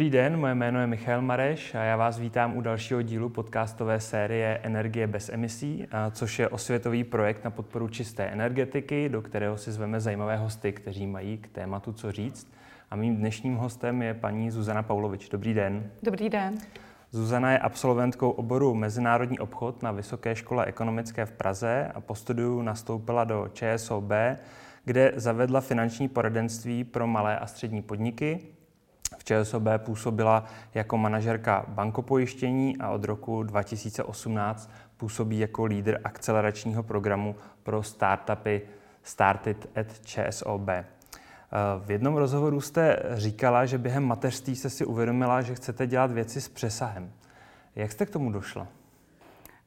Dobrý den, moje jméno je Michal Mareš a já vás vítám u dalšího dílu podcastové série Energie bez emisí, což je osvětový projekt na podporu čisté energetiky, do kterého si zveme zajímavé hosty, kteří mají k tématu co říct. A mým dnešním hostem je paní Zuzana Paulovič. Dobrý den. Dobrý den. Zuzana je absolventkou oboru Mezinárodní obchod na Vysoké škole ekonomické v Praze a po studiu nastoupila do ČSOB, kde zavedla finanční poradenství pro malé a střední podniky v ČSOB působila jako manažerka bankopojištění a od roku 2018 působí jako lídr akceleračního programu pro startupy Started at ČSOB. V jednom rozhovoru jste říkala, že během mateřství jste si uvědomila, že chcete dělat věci s přesahem. Jak jste k tomu došla?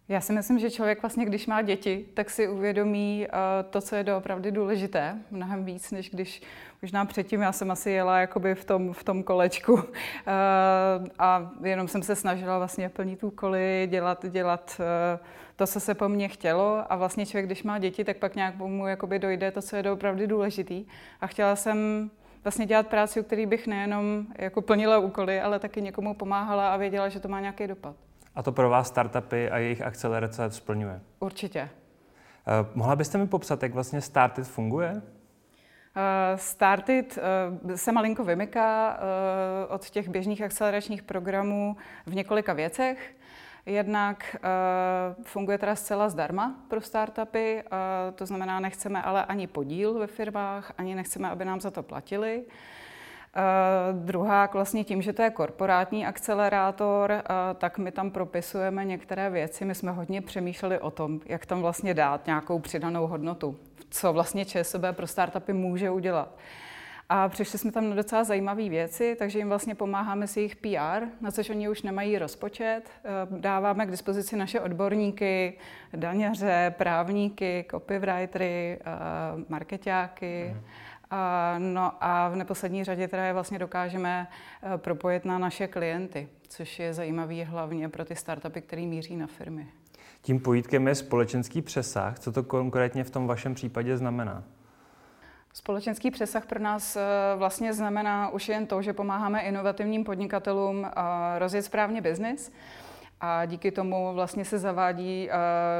Já si myslím, že člověk vlastně, když má děti, tak si uvědomí uh, to, co je doopravdy důležité, mnohem víc, než když možná předtím já jsem asi jela jakoby v tom, v tom kolečku uh, a jenom jsem se snažila vlastně plnit úkoly, dělat, dělat uh, to, co se po mně chtělo a vlastně člověk, když má děti, tak pak nějak mu jakoby dojde to, co je doopravdy důležitý a chtěla jsem vlastně dělat práci, u který bych nejenom jako plnila úkoly, ale taky někomu pomáhala a věděla, že to má nějaký dopad. A to pro vás startupy a jejich akcelerace splňuje? Určitě. Uh, mohla byste mi popsat, jak vlastně Started funguje? Uh, Started uh, se malinko vymyká uh, od těch běžných akceleračních programů v několika věcech. Jednak uh, funguje teda zcela zdarma pro startupy, uh, to znamená, nechceme ale ani podíl ve firmách, ani nechceme, aby nám za to platili. Uh, druhá, vlastně tím, že to je korporátní akcelerátor, uh, tak my tam propisujeme některé věci. My jsme hodně přemýšleli o tom, jak tam vlastně dát nějakou přidanou hodnotu, co vlastně ČSOB pro startupy může udělat. A přišli jsme tam na docela zajímavé věci, takže jim vlastně pomáháme s jejich PR, na což oni už nemají rozpočet. Uh, dáváme k dispozici naše odborníky, daňaře, právníky, copywritery, marketáky. Mm No a v neposlední řadě teda je vlastně dokážeme eh, propojit na naše klienty, což je zajímavý hlavně pro ty startupy, které míří na firmy. Tím pojítkem je společenský přesah. Co to konkrétně v tom vašem případě znamená? Společenský přesah pro nás eh, vlastně znamená už jen to, že pomáháme inovativním podnikatelům eh, rozjet správně biznis. A díky tomu vlastně se zavádí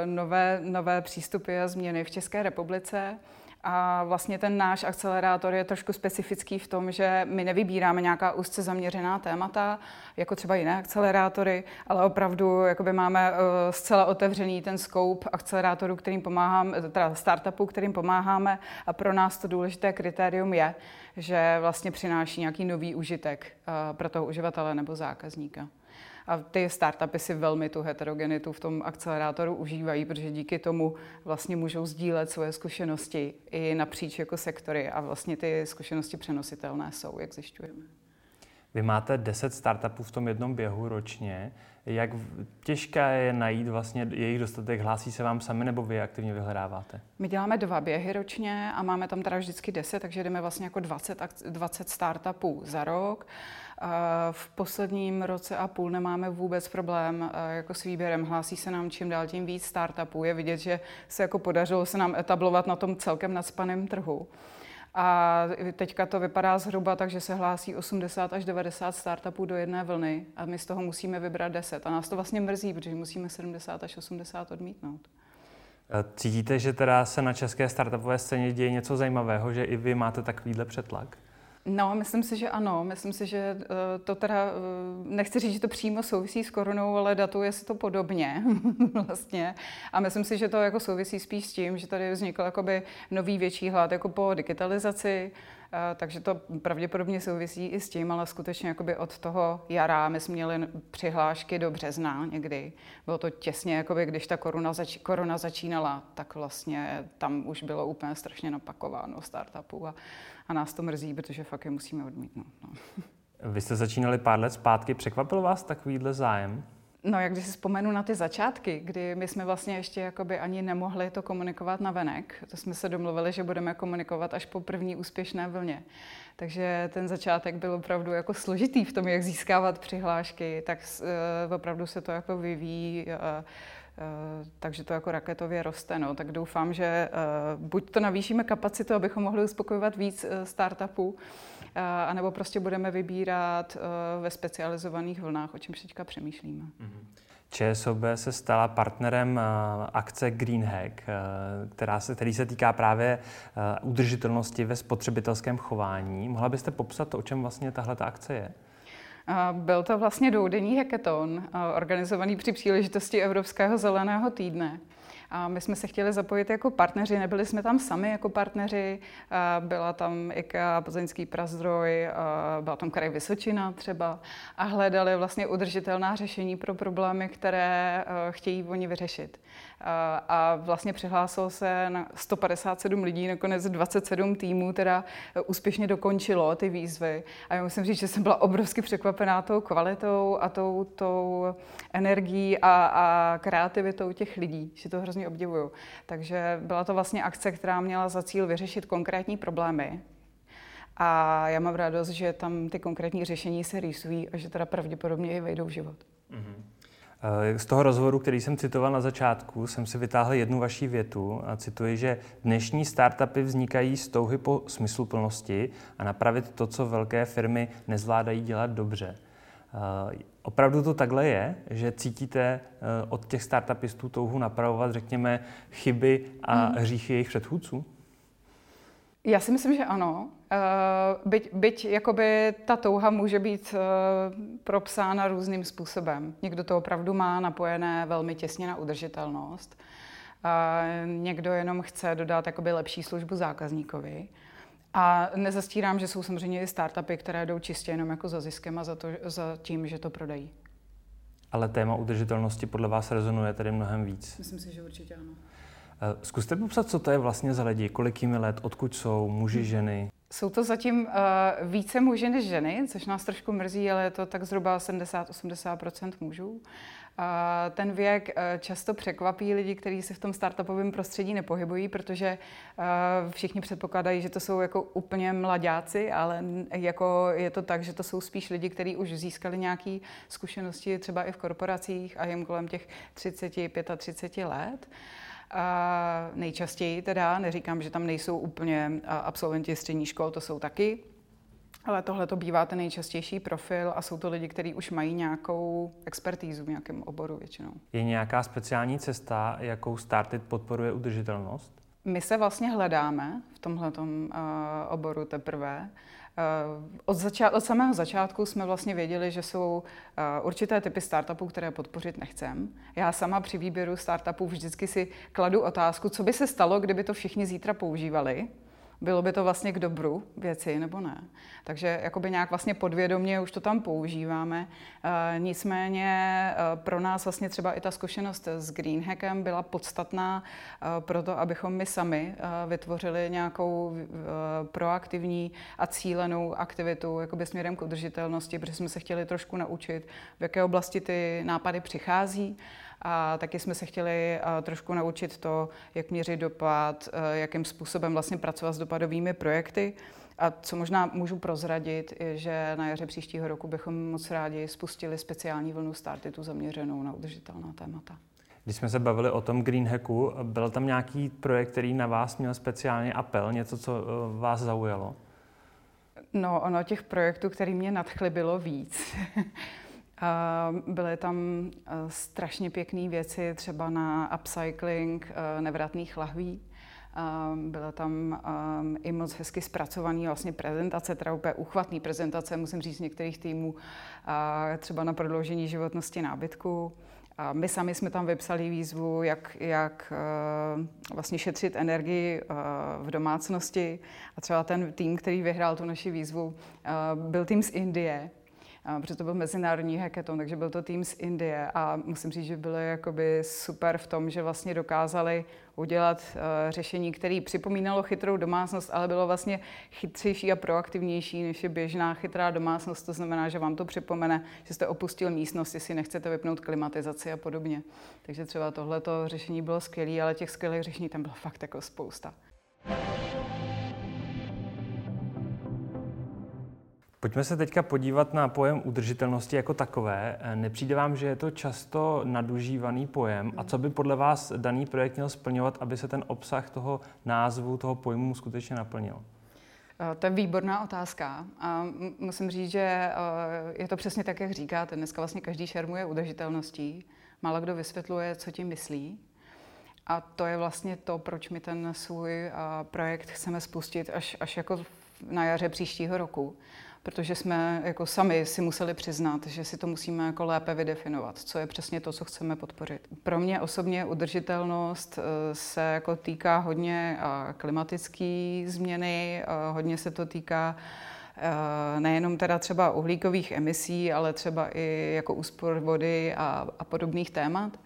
nové, nové přístupy a změny v České republice. A vlastně ten náš akcelerátor je trošku specifický v tom, že my nevybíráme nějaká úzce zaměřená témata, jako třeba jiné akcelerátory, ale opravdu jakoby máme uh, zcela otevřený ten scope akcelerátorů, kterým pomáháme, teda startupů, kterým pomáháme a pro nás to důležité kritérium je, že vlastně přináší nějaký nový užitek uh, pro toho uživatele nebo zákazníka. A ty startupy si velmi tu heterogenitu v tom akcelerátoru užívají, protože díky tomu vlastně můžou sdílet svoje zkušenosti i napříč jako sektory a vlastně ty zkušenosti přenositelné jsou, jak zjišťujeme. Vy máte 10 startupů v tom jednom běhu ročně. Jak těžké je najít vlastně jejich dostatek? Hlásí se vám sami nebo vy aktivně vyhledáváte? My děláme dva běhy ročně a máme tam teda vždycky 10, takže jdeme vlastně jako 20, 20 startupů za rok. V posledním roce a půl nemáme vůbec problém jako s výběrem. Hlásí se nám čím dál tím víc startupů. Je vidět, že se jako podařilo se nám etablovat na tom celkem nadspaném trhu. A teďka to vypadá zhruba tak, že se hlásí 80 až 90 startupů do jedné vlny a my z toho musíme vybrat 10. A nás to vlastně mrzí, protože musíme 70 až 80 odmítnout. Cítíte, že teda se na české startupové scéně děje něco zajímavého, že i vy máte takovýhle přetlak? No, myslím si, že ano. Myslím si, že uh, to teda, uh, nechci říct, že to přímo souvisí s koronou, ale datuje se to podobně vlastně. A myslím si, že to jako souvisí spíš s tím, že tady vznikl jakoby nový větší hlad jako po digitalizaci, uh, takže to pravděpodobně souvisí i s tím, ale skutečně jakoby od toho jara my jsme měli přihlášky do března někdy. Bylo to těsně, jakoby, když ta korona, zač- korona začínala, tak vlastně tam už bylo úplně strašně napakováno startupů. A, a nás to mrzí, protože fakt je musíme odmítnout. No. Vy jste začínali pár let zpátky, překvapil vás takovýhle zájem? No, jak když si vzpomenu na ty začátky, kdy my jsme vlastně ještě jakoby ani nemohli to komunikovat na venek, to jsme se domluvili, že budeme komunikovat až po první úspěšné vlně. Takže ten začátek byl opravdu jako složitý v tom, jak získávat přihlášky, tak uh, opravdu se to jako vyvíjí uh, takže to jako raketově roste. No. Tak doufám, že buď to navýšíme kapacitu, abychom mohli uspokojovat víc startupů, anebo prostě budeme vybírat ve specializovaných vlnách, o čem teďka přemýšlíme. Mm-hmm. ČSOB se stala partnerem akce Green Hack, která se, který se týká právě udržitelnosti ve spotřebitelském chování. Mohla byste popsat, o čem vlastně tahle akce je? Byl to vlastně dvoudenní hackathon, organizovaný při příležitosti Evropského zeleného týdne. A my jsme se chtěli zapojit jako partneři, nebyli jsme tam sami jako partneři, byla tam IKEA, Plzeňský prazdroj, byla tam kraj Vysočina třeba a hledali vlastně udržitelná řešení pro problémy, které chtějí oni vyřešit. A vlastně přihlásilo se na 157 lidí, nakonec 27 týmů teda úspěšně dokončilo ty výzvy. A já musím říct, že jsem byla obrovsky překvapená tou kvalitou a tou, tou energií a, a kreativitou těch lidí, že to hrozně obdivuju. Takže byla to vlastně akce, která měla za cíl vyřešit konkrétní problémy, a já mám radost, že tam ty konkrétní řešení se rýsují a že teda pravděpodobně i vejdou v život. Mm-hmm. Eh, z toho rozhovoru, který jsem citoval na začátku, jsem si vytáhl jednu vaší větu a cituji, že dnešní startupy vznikají z touhy po smysluplnosti a napravit to, co velké firmy nezvládají dělat dobře. Eh, opravdu to takhle je, že cítíte eh, od těch startupistů touhu napravovat, řekněme, chyby a hmm. hříchy jejich předchůdců? Já si myslím, že ano. Uh, byť, byť jakoby ta touha může být uh, propsána různým způsobem. Někdo to opravdu má napojené velmi těsně na udržitelnost. Uh, někdo jenom chce dodat jakoby lepší službu zákazníkovi. A nezastírám, že jsou samozřejmě i startupy, které jdou čistě jenom jako za ziskem a za, to, za tím, že to prodají. Ale téma udržitelnosti podle vás rezonuje tedy mnohem víc. Myslím si, že určitě ano. Eh, zkuste popsat, co to je vlastně za lidi, kolik jim je let, odkud jsou, muži, hm. ženy? Jsou to zatím uh, více muži než ženy, což nás trošku mrzí, ale je to tak zhruba 70-80% mužů. Uh, ten věk uh, často překvapí lidi, kteří se v tom startupovém prostředí nepohybují, protože všichni předpokládají, že to jsou jako úplně mladáci, ale jako je to tak, že to jsou spíš lidi, kteří už získali nějaké zkušenosti třeba i v korporacích a jim kolem těch 30, 35 let. A nejčastěji teda, neříkám, že tam nejsou úplně absolventi střední škol, to jsou taky, ale tohle to bývá ten nejčastější profil a jsou to lidi, kteří už mají nějakou expertízu v nějakém oboru většinou. Je nějaká speciální cesta, jakou Started podporuje udržitelnost? My se vlastně hledáme v tomhle uh, oboru teprve. Eh, od, zača- od samého začátku jsme vlastně věděli, že jsou eh, určité typy startupů, které podpořit nechcem. Já sama při výběru startupů vždycky si kladu otázku, co by se stalo, kdyby to všichni zítra používali bylo by to vlastně k dobru věci nebo ne. Takže jakoby nějak vlastně podvědomě už to tam používáme. E, nicméně e, pro nás vlastně třeba i ta zkušenost s Greenhackem byla podstatná e, pro to, abychom my sami e, vytvořili nějakou e, proaktivní a cílenou aktivitu jakoby směrem k udržitelnosti, protože jsme se chtěli trošku naučit, v jaké oblasti ty nápady přichází a taky jsme se chtěli trošku naučit to, jak měřit dopad, jakým způsobem vlastně pracovat s dopadovými projekty. A co možná můžu prozradit, je, že na jaře příštího roku bychom moc rádi spustili speciální vlnu tu zaměřenou na udržitelná témata. Když jsme se bavili o tom Green Hacku, byl tam nějaký projekt, který na vás měl speciálně apel, něco, co e, vás zaujalo? No, ono těch projektů, který mě nadchly, bylo víc. Byly tam eh, strašně pěkné věci, třeba na upcycling eh, nevratných lahví. Byla tam i moc hezky zpracovaný vlastně prezentace, teda úplně uchvatný prezentace, musím říct, některých týmů, třeba na prodloužení životnosti nábytku. A my sami jsme tam vypsali výzvu, jak, jak vlastně šetřit energii v domácnosti. A třeba ten tým, který vyhrál tu naši výzvu, byl tým z Indie, protože to byl mezinárodní hackathon, takže byl to tým z Indie a musím říct, že byly jakoby super v tom, že vlastně dokázali udělat uh, řešení, které připomínalo chytrou domácnost, ale bylo vlastně chytřejší a proaktivnější než je běžná chytrá domácnost. To znamená, že vám to připomene, že jste opustil místnost, jestli nechcete vypnout klimatizaci a podobně. Takže třeba tohleto řešení bylo skvělé, ale těch skvělých řešení tam bylo fakt jako spousta. Pojďme se teďka podívat na pojem udržitelnosti jako takové. Nepřijde vám, že je to často nadužívaný pojem? A co by podle vás daný projekt měl splňovat, aby se ten obsah toho názvu, toho pojmu skutečně naplnil? Eh, to je výborná otázka a musím říct, že eh, je to přesně tak, jak říkáte. Dneska vlastně každý šermuje udržitelností. Málo kdo vysvětluje, co tím myslí. A to je vlastně to, proč my ten svůj eh, projekt chceme spustit až, až jako na jaře příštího roku protože jsme jako sami si museli přiznat, že si to musíme jako lépe vydefinovat, co je přesně to, co chceme podpořit. Pro mě osobně udržitelnost eh, se jako týká hodně eh, klimatické změny, eh, hodně se to týká nejenom teda třeba uhlíkových emisí, ale třeba i jako úspor vody a, a podobných témat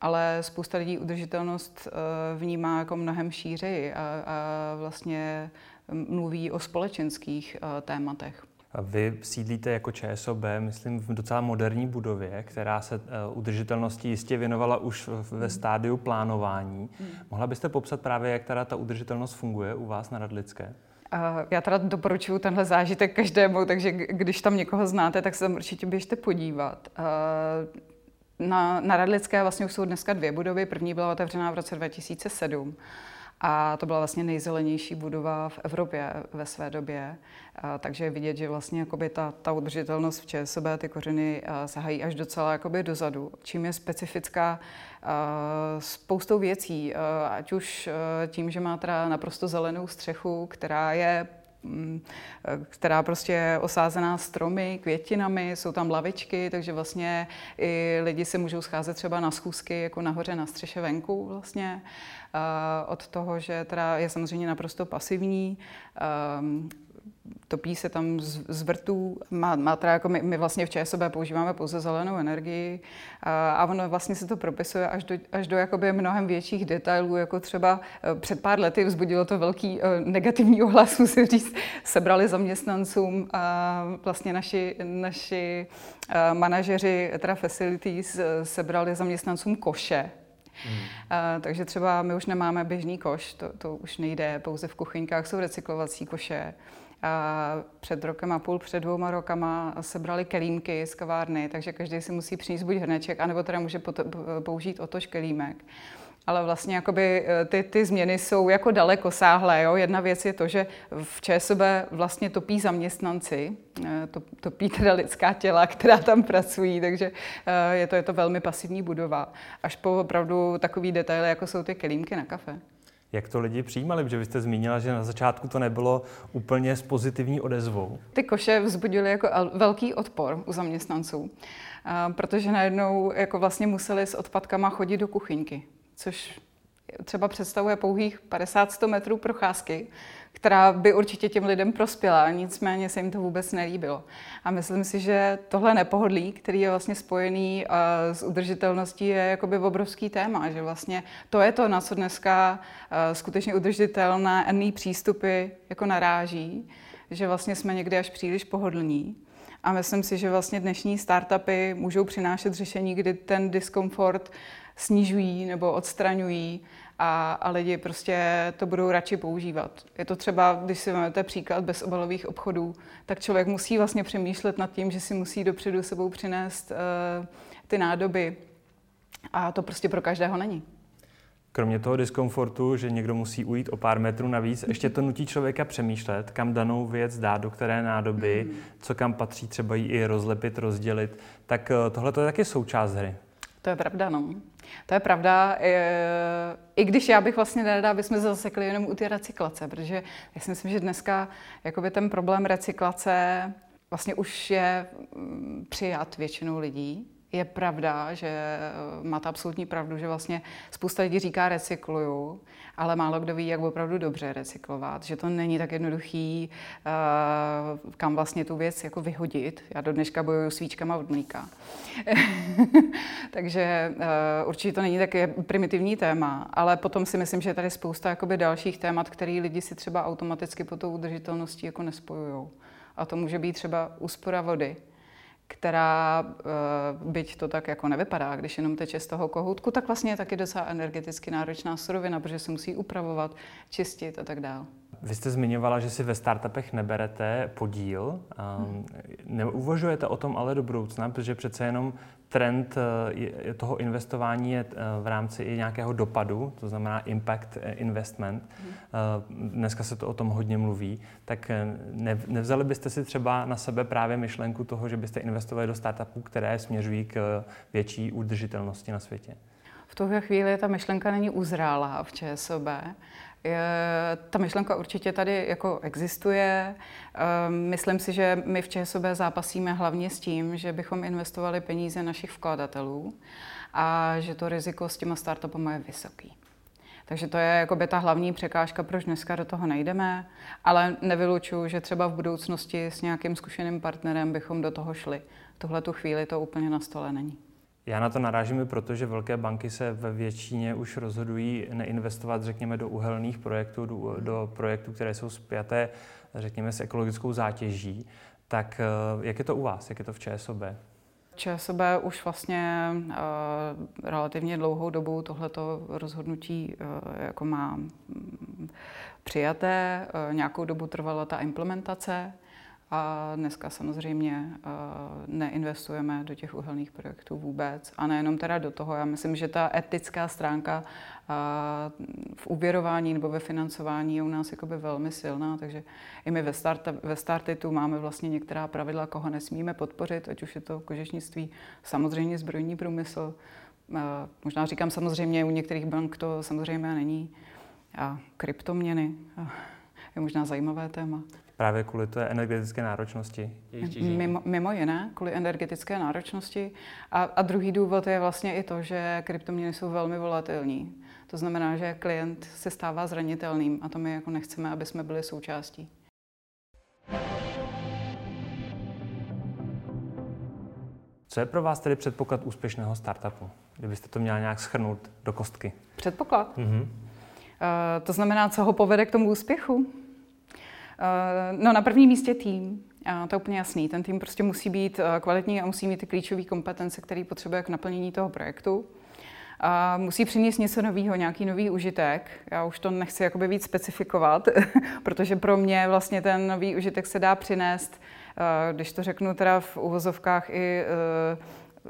ale spousta lidí udržitelnost vnímá jako mnohem šířeji a, a vlastně mluví o společenských tématech. Vy sídlíte jako ČSOB, myslím, v docela moderní budově, která se eh, udržitelnosti jistě věnovala už ve hmm. stádiu plánování. Hmm. Mohla byste popsat právě, jak teda ta udržitelnost funguje u vás na Radlické? Já teda doporučuji tenhle zážitek každému, takže když tam někoho znáte, tak se tam určitě běžte podívat. Na, na Radlické vlastně už jsou dneska dvě budovy. První byla otevřená v roce 2007 a to byla vlastně nejzelenější budova v Evropě ve své době. Takže vidět, že vlastně jakoby ta, ta udržitelnost v ČSOB, ty kořeny sahají až docela jakoby dozadu. Čím je specifická spoustou věcí, ať už tím, že má teda naprosto zelenou střechu, která je která prostě je osázená stromy, květinami, jsou tam lavičky, takže vlastně i lidi se můžou scházet třeba na schůzky jako nahoře na střeše venku vlastně od toho, že teda je samozřejmě naprosto pasivní, ehm, topí se tam z, z vrtů. Má, má teda jako my, my vlastně v ČSOB používáme pouze zelenou energii a, a ono vlastně se to propisuje až do, až do jakoby mnohem větších detailů, jako třeba eh, před pár lety vzbudilo to velký uh, negativní ohlas, musím říct, sebrali zaměstnancům a vlastně naši, naši uh, manažeři, teda facilities, sebrali zaměstnancům koše Hmm. Uh, takže třeba my už nemáme běžný koš, to, to už nejde, pouze v kuchyňkách jsou recyklovací koše. Před rokem a půl, před dvouma rokama sebrali kelímky z kavárny, takže každý si musí přinést buď hrneček, anebo teda může použít otoč kelímek ale vlastně jakoby eh, ty, ty změny jsou jako daleko sáhlé. Jo? Jedna věc je to, že v ČSOB vlastně topí zaměstnanci, eh, to, topí teda lidská těla, která tam pracují, takže eh, je to, je to velmi pasivní budova. Až po opravdu takový detaily, jako jsou ty kelímky na kafe. Jak to lidi přijímali? Protože vy jste zmínila, že na začátku to nebylo úplně s pozitivní odezvou. Ty koše vzbudily jako velký odpor u zaměstnanců, protože najednou jako vlastně museli s odpadkama chodit do kuchyňky což třeba představuje pouhých 50-100 metrů procházky, která by určitě těm lidem prospěla, nicméně se jim to vůbec nelíbilo. A myslím si, že tohle nepohodlí, který je vlastně spojený s udržitelností, je jakoby obrovský téma, že vlastně to je to, na co dneska skutečně udržitelné přístupy jako naráží, že vlastně jsme někdy až příliš pohodlní. A myslím si, že vlastně dnešní startupy můžou přinášet řešení, kdy ten diskomfort snižují nebo odstraňují a, a lidi prostě to budou radši používat. Je to třeba, když si vezmete příklad bezobalových obchodů, tak člověk musí vlastně přemýšlet nad tím, že si musí dopředu sebou přinést uh, ty nádoby a to prostě pro každého není. Kromě toho diskomfortu, že někdo musí ujít o pár metrů navíc, ještě to nutí člověka přemýšlet, kam danou věc dát, do které nádoby, mm. co kam patří, třeba ji i rozlepit, rozdělit. Tak eh, tohle to je taky součást hry. To je pravda, no. To je pravda. I když já bych vlastně nerada, aby jsme zasekli jenom u ty recyklace, protože já si myslím, že dneska jakoby ten problém recyklace vlastně už je mm, přijat většinou lidí je pravda, že eh, máte absolutní pravdu, že vlastně spousta lidí říká recykluju, ale málo kdo ví, jak opravdu dobře recyklovat, že to není tak jednoduchý, eh, kam vlastně tu věc jako vyhodit. Já do dneška bojuju svíčkama od mlíka. Takže eh, určitě to není také primitivní téma, ale potom si myslím, že je tady spousta jakoby dalších témat, které lidi si třeba automaticky po tou udržitelností jako nespojují. A to může být třeba úspora vody, která, eh, byť to tak jako nevypadá, když jenom teče z toho kohoutku, tak vlastně je taky docela energeticky náročná surovina, protože se musí upravovat, čistit a tak dále. Vy jste zmiňovala, že si ve startupech neberete podíl. Hmm. Neuvažujete o tom ale do budoucna, protože přece jenom trend eh, toho investování je eh, v rámci i nějakého dopadu, to znamená impact eh, investment. Dneska se to o tom hodně mluví. Tak nevzali byste si třeba na sebe právě myšlenku toho, že byste investovali do startupů, které směřují k větší udržitelnosti na světě? V tuhle chvíli ta myšlenka není uzrálá v ČSOB. Je, ta myšlenka určitě tady jako existuje. Ehm, myslím si, že my v ČSOB zápasíme hlavně s tím, že bychom investovali peníze našich vkladatelů a že to riziko s těma startupy je vysoký. Takže to je jako by ta hlavní překážka, proč dneska do toho nejdeme, ale nevylučuju, že třeba v budoucnosti s nějakým zkušeným partnerem bychom do toho šli. Tuhle tu chvíli to úplně na stole není. Já na to narážím i proto, že velké banky se ve většině už rozhodují neinvestovat, řekněme, do uhelných projektů, do, do projektů, které jsou spjaté, řekněme, s ekologickou zátěží. Tak eh, jak je to u vás, jak je to v ČSOB? ČSOB už vlastně uh, relativně dlouhou dobu tohleto rozhodnutí uh, jako má um, přijaté. Uh, nějakou dobu trvala ta implementace. A dneska samozřejmě uh, neinvestujeme do těch uhelných projektů vůbec. A nejenom teda do toho. Já myslím, že ta etická stránka uh, v uvěrování nebo ve financování je u nás jakoby velmi silná, takže i my ve, start, ve Startitu máme vlastně některá pravidla, koho nesmíme podpořit, ať už je to kožešnictví, samozřejmě zbrojní průmysl. Uh, možná říkám samozřejmě, u některých bank to samozřejmě není. A kryptoměny je možná zajímavé téma. Právě kvůli té energetické náročnosti. Mimo, mimo jiné, kvůli energetické náročnosti. A, a druhý důvod je vlastně i to, že kryptoměny jsou velmi volatilní. To znamená, že klient se stává zranitelným a to my jako nechceme, aby jsme byli součástí. Co je pro vás tedy předpoklad úspěšného startupu, kdybyste to měla nějak schrnout do kostky? Předpoklad? Mm-hmm. Uh, to znamená, co ho povede k tomu úspěchu? Eh, no na prvním místě tým. A to je úplně jasný. Ten tým prostě musí být eh, kvalitní a musí mít ty klíčové kompetence, které potřebuje k naplnění toho projektu. A musí přinést něco nového, nějaký nový užitek. Já už to nechci jakoby víc specifikovat, protože pro mě vlastně ten nový užitek se dá přinést, eh, když to řeknu teda v uvozovkách i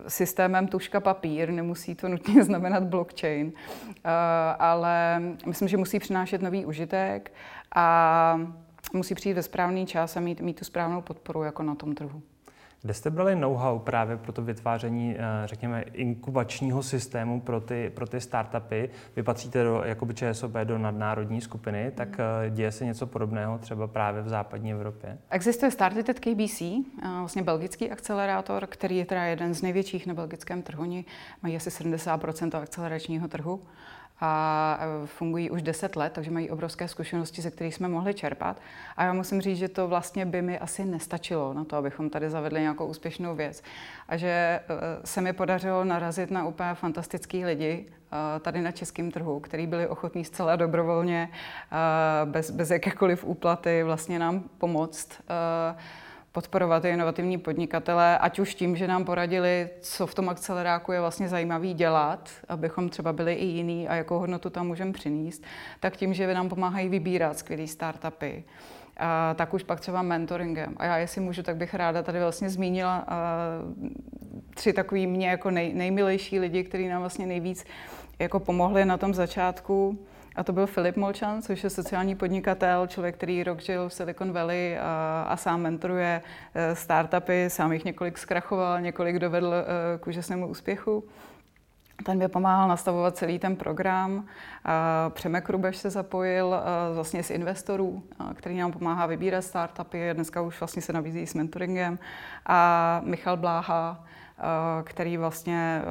systémem tuška papír, nemusí to nutně znamenat blockchain, ale myslím, že musí přinášet nový užitek a musí přijít ve správný čas a mít, mít tu správnou podporu jako na tom trhu. Kde jste brali know-how právě pro to vytváření, eh, řekněme, inkubačního systému pro ty, pro ty startupy? Vy patříte do, jakoby ČSOB do nadnárodní skupiny, tak mm. děje se něco podobného třeba právě v západní Evropě? Existuje Started KBC, eh, vlastně belgický akcelerátor, který je teda jeden z největších na belgickém trhu. Oni mají asi 70% akceleračního trhu a e, fungují už 10 let, takže mají obrovské zkušenosti, ze kterých jsme mohli čerpat. A já musím říct, že to vlastně by mi asi nestačilo na to, abychom tady zavedli nějakou úspěšnou věc. A že e, se mi podařilo narazit na úplně fantastický lidi e, tady na českém trhu, který byli ochotní zcela dobrovolně, bez, bez jakékoliv úplaty vlastně nám pomoct podporovat inovativní podnikatele, ať už tím, že nám poradili, co v tom akceleráku je vlastně zajímavý dělat, abychom třeba byli i jiný a jakou hodnotu tam můžeme přinést, tak tím, že nám pomáhají vybírat skvělé startupy, a tak už pak třeba mentoringem. A já, jestli můžu, tak bych ráda tady vlastně zmínila tři takový mě jako nej, nejmilejší lidi, kteří nám vlastně nejvíc jako pomohli na tom začátku. A to byl Filip Molčan, což je sociální podnikatel, člověk, který rok žil v Silicon Valley a, a sám mentoruje eh, startupy, sám jich několik zkrachoval, několik dovedl eh, k úžasnému úspěchu. Ten mi pomáhal nastavovat celý ten program. Přemek Rubeš se zapojil eh, vlastně z investorů, který nám pomáhá vybírat startupy. Dneska už vlastně se nabízí s mentoringem. A Michal Bláha, který vlastně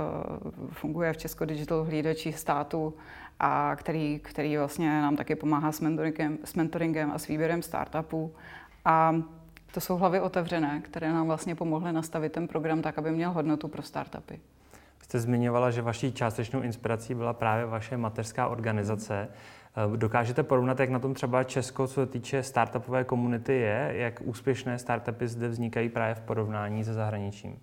funguje v Česko Digital hlídači státu a který, který vlastně nám taky pomáhá s mentoringem, s mentoringem a s výběrem startupů. A to jsou hlavy otevřené, které nám vlastně pomohly nastavit ten program tak, aby měl hodnotu pro startupy. Jste zmiňovala, že vaší částečnou inspirací byla právě vaše mateřská organizace. Dokážete porovnat, jak na tom třeba Česko, co se týče startupové komunity je, jak úspěšné startupy zde vznikají právě v porovnání se zahraničím?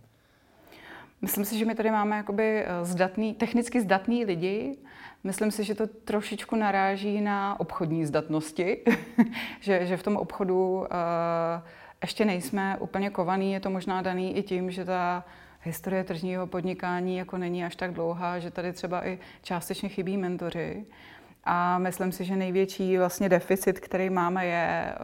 Myslím si, že my tady máme jakoby zdatný, technicky zdatný lidi. Myslím si, že to trošičku naráží na obchodní zdatnosti, že, že v tom obchodu uh, ještě nejsme úplně kovaný. Je to možná daný i tím, že ta historie tržního podnikání jako není až tak dlouhá, že tady třeba i částečně chybí mentoři. A myslím si, že největší vlastně deficit, který máme, je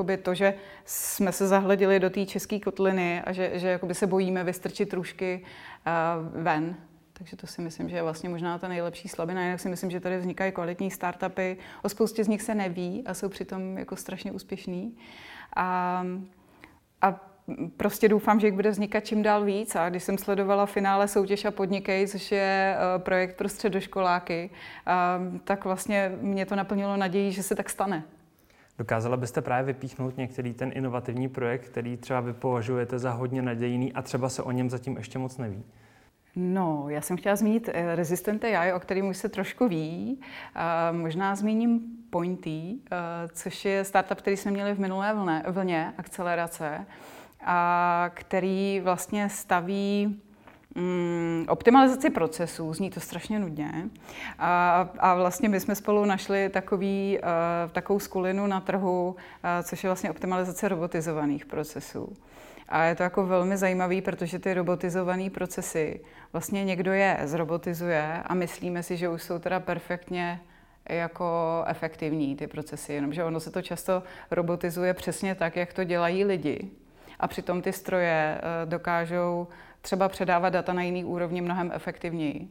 uh, to, že jsme se zahledili do té české kotliny a že, že se bojíme vystrčit růžky uh, ven. Takže to si myslím, že je vlastně možná ta nejlepší slabina. Jinak si myslím, že tady vznikají kvalitní startupy. O spoustě z nich se neví a jsou přitom jako strašně úspěšní. A, a prostě doufám, že jich bude vznikat čím dál víc. A když jsem sledovala finále soutěž a podnikej, což je eh, projekt pro středoškoláky, tak vlastně mě to naplnilo naději, že se tak stane. Dokázala byste právě vypíchnout některý ten inovativní projekt, který třeba vy považujete za hodně nadějný a třeba se o něm zatím ještě moc neví? No, já jsem chtěla zmínit eh, Resistent AI, o kterém už se trošku ví. Možná zmíním Pointy, eh, což je startup, který jsme měli v minulé vlně, vlně akcelerace, a který vlastně staví mm, optimalizaci procesů, zní to strašně nudně. A, a vlastně my jsme spolu našli takový, uh, takovou skulinu na trhu, uh, což je vlastně optimalizace robotizovaných procesů. A je to jako velmi zajímavý, protože ty robotizované procesy, vlastně někdo je zrobotizuje a myslíme si, že už jsou teda perfektně jako efektivní ty procesy, jenomže ono se to často robotizuje přesně tak, jak to dělají lidi. A přitom ty stroje eh, dokážou třeba předávat data na jiný úrovni mnohem efektivněji.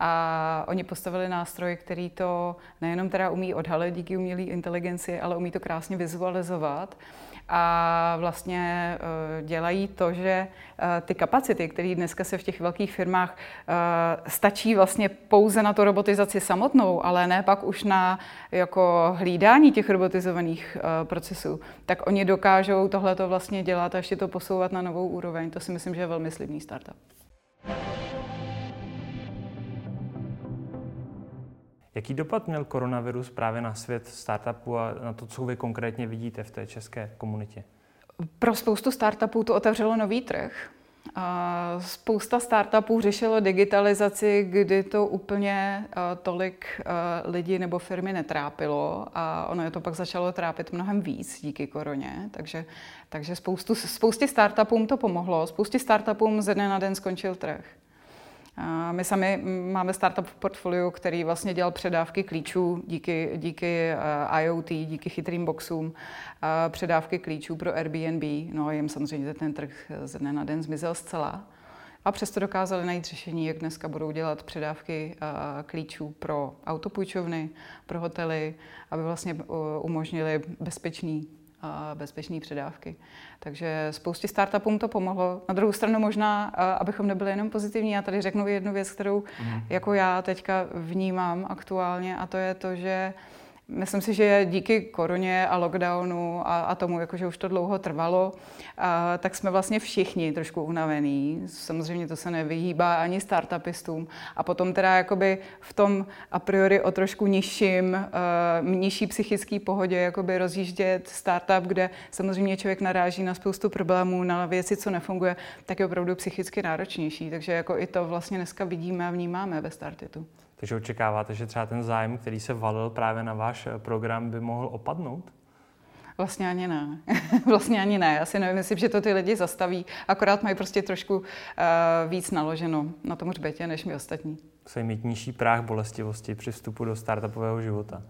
A oni postavili nástroj, který to nejenom teda umí odhalit díky umělé inteligenci, ale umí to krásně vizualizovat a vlastně eh, dělají to, že eh, ty kapacity, které dneska se v těch velkých firmách eh, stačí vlastně pouze na to robotizaci samotnou, ale ne pak už na jako hlídání těch robotizovaných procesů, tak oni dokážou tohle to vlastně dělat a ještě to posouvat na novou úroveň. To si myslím, že je velmi slibný startup. Jaký dopad měl koronavirus právě na svět startupů a na to, co vy konkrétně vidíte v té české komunitě? Pro spoustu startupů to otevřelo nový trh. Spousta startupů řešilo digitalizaci, kdy to úplně tolik lidí nebo firmy netrápilo a ono je to pak začalo trápit mnohem víc díky koroně. Takže, takže spoustu, spoustě startupům to pomohlo. Spoustě startupům ze dne na den skončil trh. My sami máme startup v portfoliu, který vlastně dělal předávky klíčů díky, díky eh, IoT, díky chytrým boxům, předávky klíčů pro Airbnb. No jim samozřejmě ten trh ze dne na den zmizel zcela. A přesto dokázali najít řešení, jak dneska budou dělat předávky eh, klíčů pro autopůjčovny, pro hotely, aby vlastně eh, umožnili bezpečný bezpečné předávky. Takže spoustě startupům to pomohlo. Na druhou stranu možná, abychom nebyli jenom pozitivní, já tady řeknu jednu věc, kterou mm. jako já teďka vnímám aktuálně a to je to, že Myslím si, že díky koroně a lockdownu a, a tomu, jakože už to dlouho trvalo, a, tak jsme vlastně všichni trošku unavení. Samozřejmě to se nevyhýbá ani startupistům. A potom teda jakoby v tom a priori o trošku nižším, uh, nižší psychické pohodě jakoby rozjíždět startup, kde samozřejmě člověk naráží na spoustu problémů, na věci, co nefunguje, tak je opravdu psychicky náročnější. Takže jako i to vlastně dneska vidíme a vnímáme ve Startitu. Takže očekáváte, že třeba ten zájem, který se valil právě na váš eh, program, by mohl opadnout? Vlastně ani ne. vlastně ani ne. Já si nevím, myslím, že to ty lidi zastaví. Akorát mají prostě trošku uh, víc naloženo na tom hřbetě, než my ostatní. Musí mít nižší práh bolestivosti při vstupu do startupového života.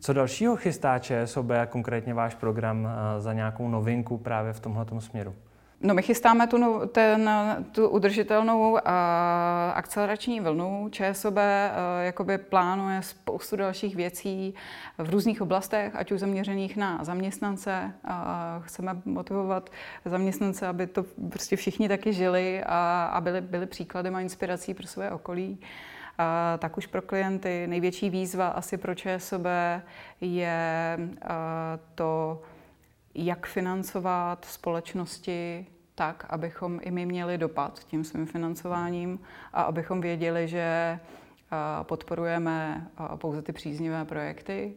Co dalšího chystá ČSOB a konkrétně váš program uh, za nějakou novinku právě v tomhle směru? No my chystáme tu, ten, tu udržitelnou uh, akcelerační vlnu. ČSOB uh, jakoby plánuje spoustu dalších věcí v různých oblastech, ať už zaměřených na zaměstnance. Uh, chceme motivovat zaměstnance, aby to prostě všichni taky žili a, a byli, byli příkladem a inspirací pro své okolí. Uh, tak už pro klienty největší výzva asi pro ČSOB je to, jak financovat společnosti tak, abychom i my měli dopad tím svým financováním a abychom věděli, že podporujeme pouze ty příznivé projekty.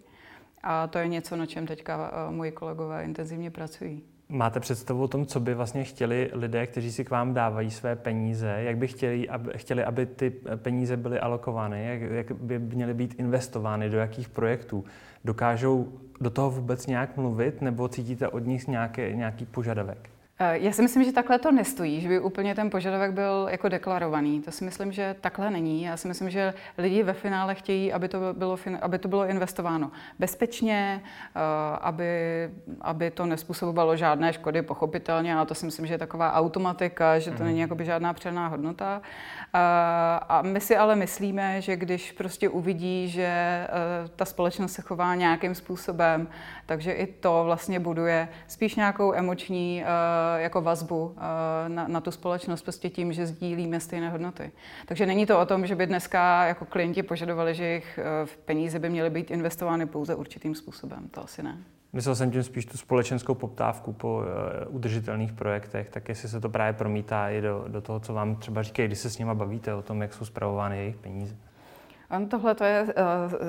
A to je něco, na čem teďka moji kolegové intenzivně pracují. Máte představu o tom, co by vlastně chtěli lidé, kteří si k vám dávají své peníze, jak by chtěli, aby, chtěli, aby ty peníze byly alokovány, jak, jak by měly být investovány, do jakých projektů? Dokážou do toho vůbec nějak mluvit nebo cítíte od nich nějaký, nějaký požadavek? Eh, já si myslím, že takhle to nestojí, že by úplně ten požadavek byl jako deklarovaný. To si myslím, že takhle není. Já si myslím, že lidi ve finále chtějí, aby to bylo, aby to bylo investováno bezpečně, eh, aby, aby to nespůsobovalo žádné škody, pochopitelně, a to si myslím, že je taková automatika, že to není jakoby žádná předná hodnota. Eh, a my si ale myslíme, že když prostě uvidí, že ta společnost se chová nějakým způsobem, takže i to vlastně buduje spíš nějakou emoční jako vazbu eh, na, na tu společnost prostě tím, že sdílíme stejné hodnoty. Takže není to o tom, že by dneska jako klienti požadovali, že jejich eh, peníze by měly být investovány pouze určitým způsobem. To asi ne. Myslel jsem tím spíš tu společenskou poptávku po uh, udržitelných projektech, tak jestli se to právě promítá i do, do toho, co vám třeba říkají, když se s nimi bavíte o tom, jak jsou zpravovány jejich peníze. Tohle to je uh,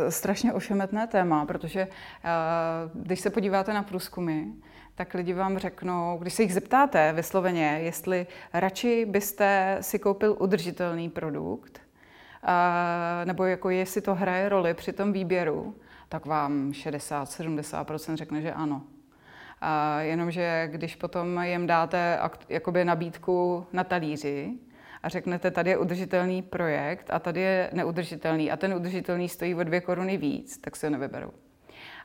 strašně ošemetné téma, protože uh, když se podíváte na průzkumy, tak lidi vám řeknou, když se jich zeptáte vysloveně, jestli radši byste si koupil udržitelný produkt, nebo jako jestli to hraje roli při tom výběru, tak vám 60-70% řekne, že ano. A jenomže když potom jim dáte jakoby nabídku na talíři a řeknete, tady je udržitelný projekt a tady je neudržitelný a ten udržitelný stojí o dvě koruny víc, tak se ho nevyberou.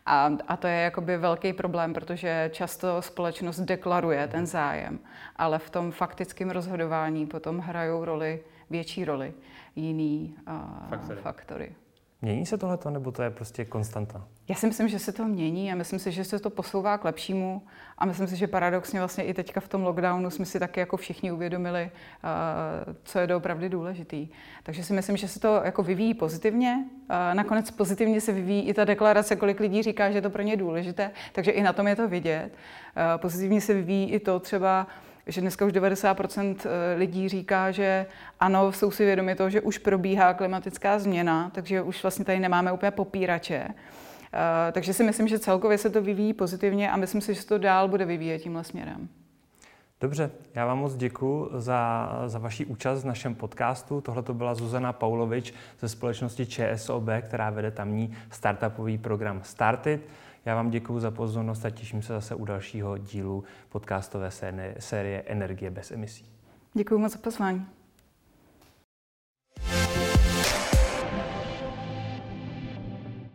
A, a to je jakoby velký problém, protože často společnost deklaruje ten zájem, ale v tom faktickém rozhodování potom hrajou roli, větší roli jiný uh, faktory. faktory. Mění se tohleto, nebo to je prostě konstanta? Já si myslím, že se to mění a myslím si, že se to posouvá k lepšímu a myslím si, že paradoxně vlastně i teďka v tom lockdownu jsme si taky jako všichni uvědomili, uh, co je doopravdy důležitý. Takže si myslím, že se to jako vyvíjí pozitivně. Uh, nakonec pozitivně se vyvíjí i ta deklarace, kolik lidí říká, že je to pro ně důležité, takže i na tom je to vidět. Uh, pozitivně se vyvíjí i to třeba, že dneska už 90% eh, lidí říká, že ano, jsou si vědomi toho, že už probíhá klimatická změna, takže už vlastně tady nemáme úplně popírače. Eh, takže si myslím, že celkově se to vyvíjí pozitivně a myslím si, že se to dál bude vyvíjet tímhle směrem. Dobře, já vám moc děkuji za, za vaši účast v našem podcastu. Tohle to byla Zuzana Paulovič ze společnosti ČSOB, která vede tamní startupový program Startit. Já vám děkuji za pozornost a těším se zase u dalšího dílu podcastové série Energie bez emisí. Děkuji moc za pozvání.